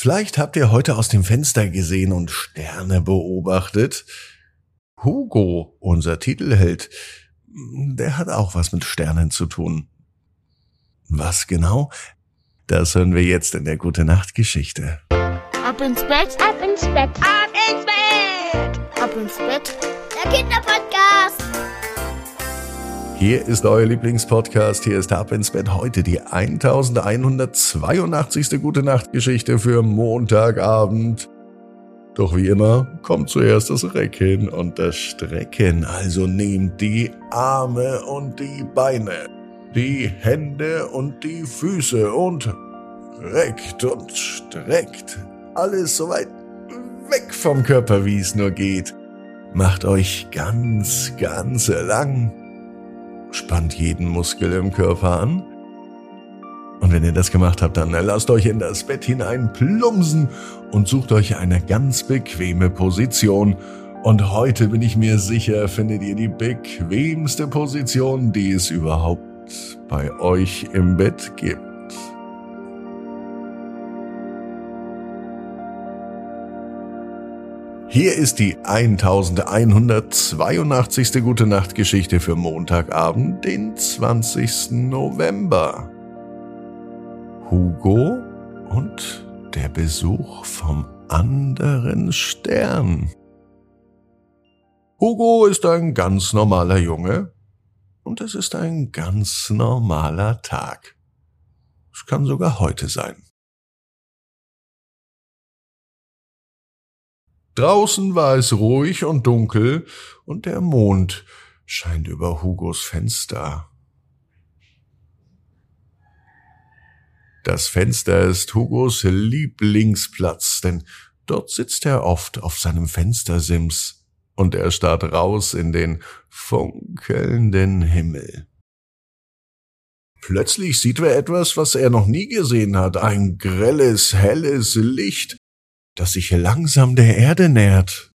Vielleicht habt ihr heute aus dem Fenster gesehen und Sterne beobachtet. Hugo, unser Titelheld, der hat auch was mit Sternen zu tun. Was genau? Das hören wir jetzt in der Gute Nacht Geschichte. Ab ins Bett, Ab ins Bett. ab ins Bett, ab ins Bett. Der Kinderpodcast. Hier ist euer Lieblingspodcast. Hier ist Ab ins Bett heute die 1182. Gute Nacht Geschichte für Montagabend. Doch wie immer kommt zuerst das Recken und das Strecken. Also nehmt die Arme und die Beine, die Hände und die Füße und reckt und streckt. Alles so weit weg vom Körper, wie es nur geht. Macht euch ganz, ganz lang. Spannt jeden Muskel im Körper an. Und wenn ihr das gemacht habt, dann lasst euch in das Bett hinein plumpsen und sucht euch eine ganz bequeme Position. Und heute bin ich mir sicher, findet ihr die bequemste Position, die es überhaupt bei euch im Bett gibt. Hier ist die 1182. Gute Nacht Geschichte für Montagabend, den 20. November. Hugo und der Besuch vom anderen Stern. Hugo ist ein ganz normaler Junge und es ist ein ganz normaler Tag. Es kann sogar heute sein. Draußen war es ruhig und dunkel und der Mond scheint über Hugos Fenster. Das Fenster ist Hugos Lieblingsplatz, denn dort sitzt er oft auf seinem Fenstersims und er starrt raus in den funkelnden Himmel. Plötzlich sieht er etwas, was er noch nie gesehen hat, ein grelles, helles Licht, das sich langsam der Erde nähert.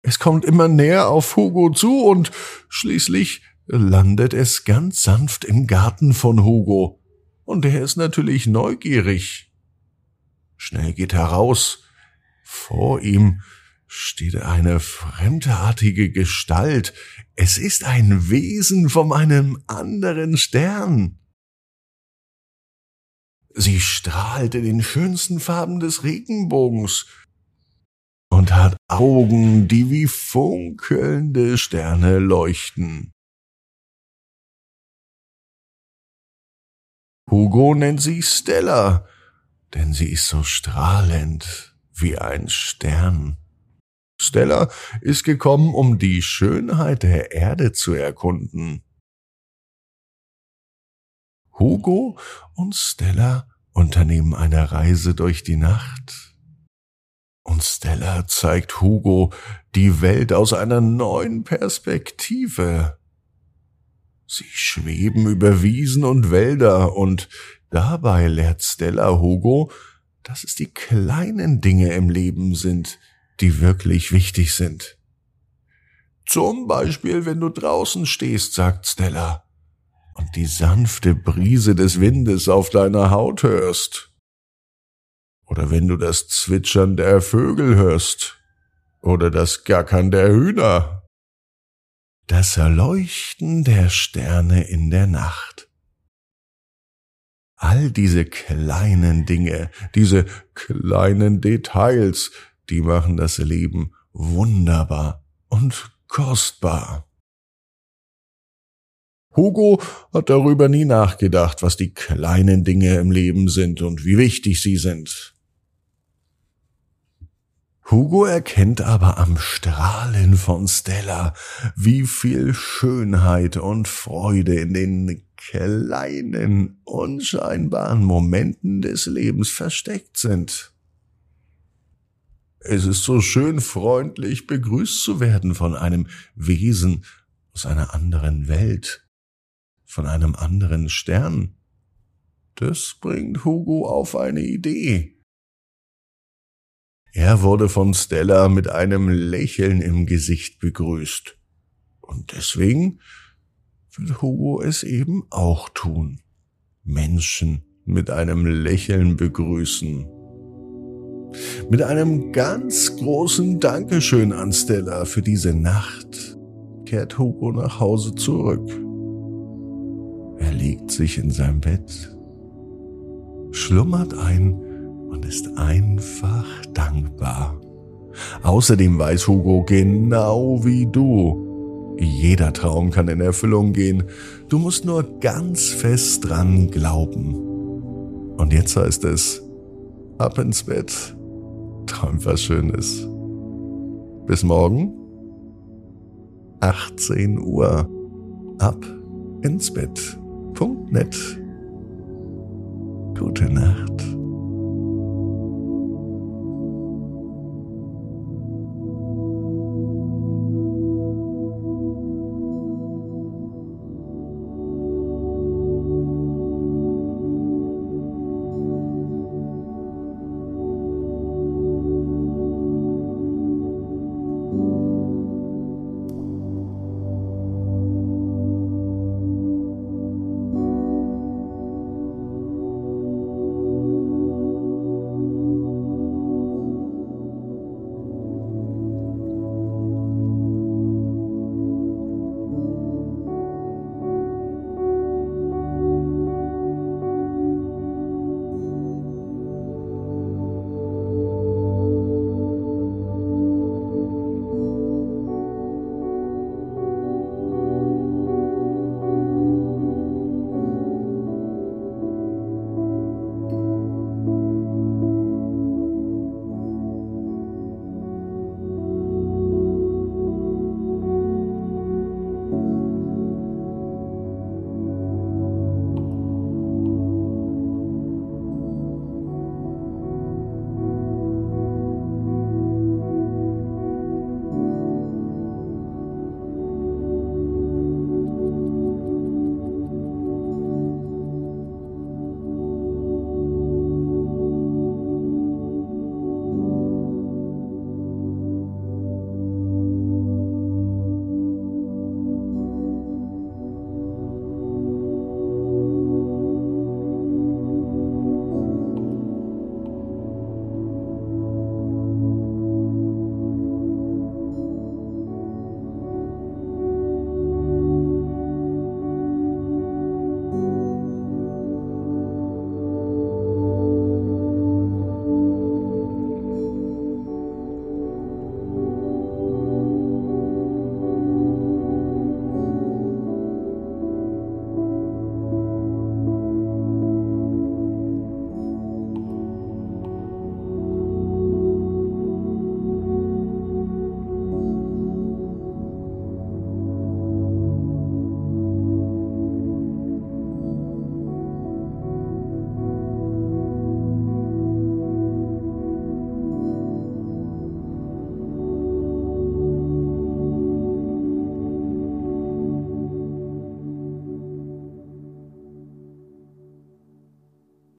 Es kommt immer näher auf Hugo zu und schließlich landet es ganz sanft im Garten von Hugo. Und er ist natürlich neugierig. Schnell geht er raus. Vor ihm steht eine fremdartige Gestalt. Es ist ein Wesen von einem anderen Stern. Sie strahlt in den schönsten Farben des Regenbogens und hat Augen, die wie funkelnde Sterne leuchten. Hugo nennt sie Stella, denn sie ist so strahlend wie ein Stern. Stella ist gekommen, um die Schönheit der Erde zu erkunden. Hugo und Stella unternehmen eine Reise durch die Nacht. Und Stella zeigt Hugo die Welt aus einer neuen Perspektive. Sie schweben über Wiesen und Wälder und dabei lehrt Stella Hugo, dass es die kleinen Dinge im Leben sind, die wirklich wichtig sind. Zum Beispiel, wenn du draußen stehst, sagt Stella, und die sanfte Brise des Windes auf deiner Haut hörst. Oder wenn du das Zwitschern der Vögel hörst. Oder das Gackern der Hühner. Das Erleuchten der Sterne in der Nacht. All diese kleinen Dinge, diese kleinen Details, die machen das Leben wunderbar und kostbar. Hugo hat darüber nie nachgedacht, was die kleinen Dinge im Leben sind und wie wichtig sie sind. Hugo erkennt aber am Strahlen von Stella, wie viel Schönheit und Freude in den kleinen, unscheinbaren Momenten des Lebens versteckt sind. Es ist so schön freundlich begrüßt zu werden von einem Wesen aus einer anderen Welt von einem anderen Stern. Das bringt Hugo auf eine Idee. Er wurde von Stella mit einem Lächeln im Gesicht begrüßt. Und deswegen will Hugo es eben auch tun. Menschen mit einem Lächeln begrüßen. Mit einem ganz großen Dankeschön an Stella für diese Nacht kehrt Hugo nach Hause zurück. Sich in sein Bett, schlummert ein und ist einfach dankbar. Außerdem weiß Hugo genau wie du, jeder Traum kann in Erfüllung gehen. Du musst nur ganz fest dran glauben. Und jetzt heißt es, ab ins Bett, träum was Schönes. Bis morgen, 18 Uhr, ab ins Bett. Gute Nacht.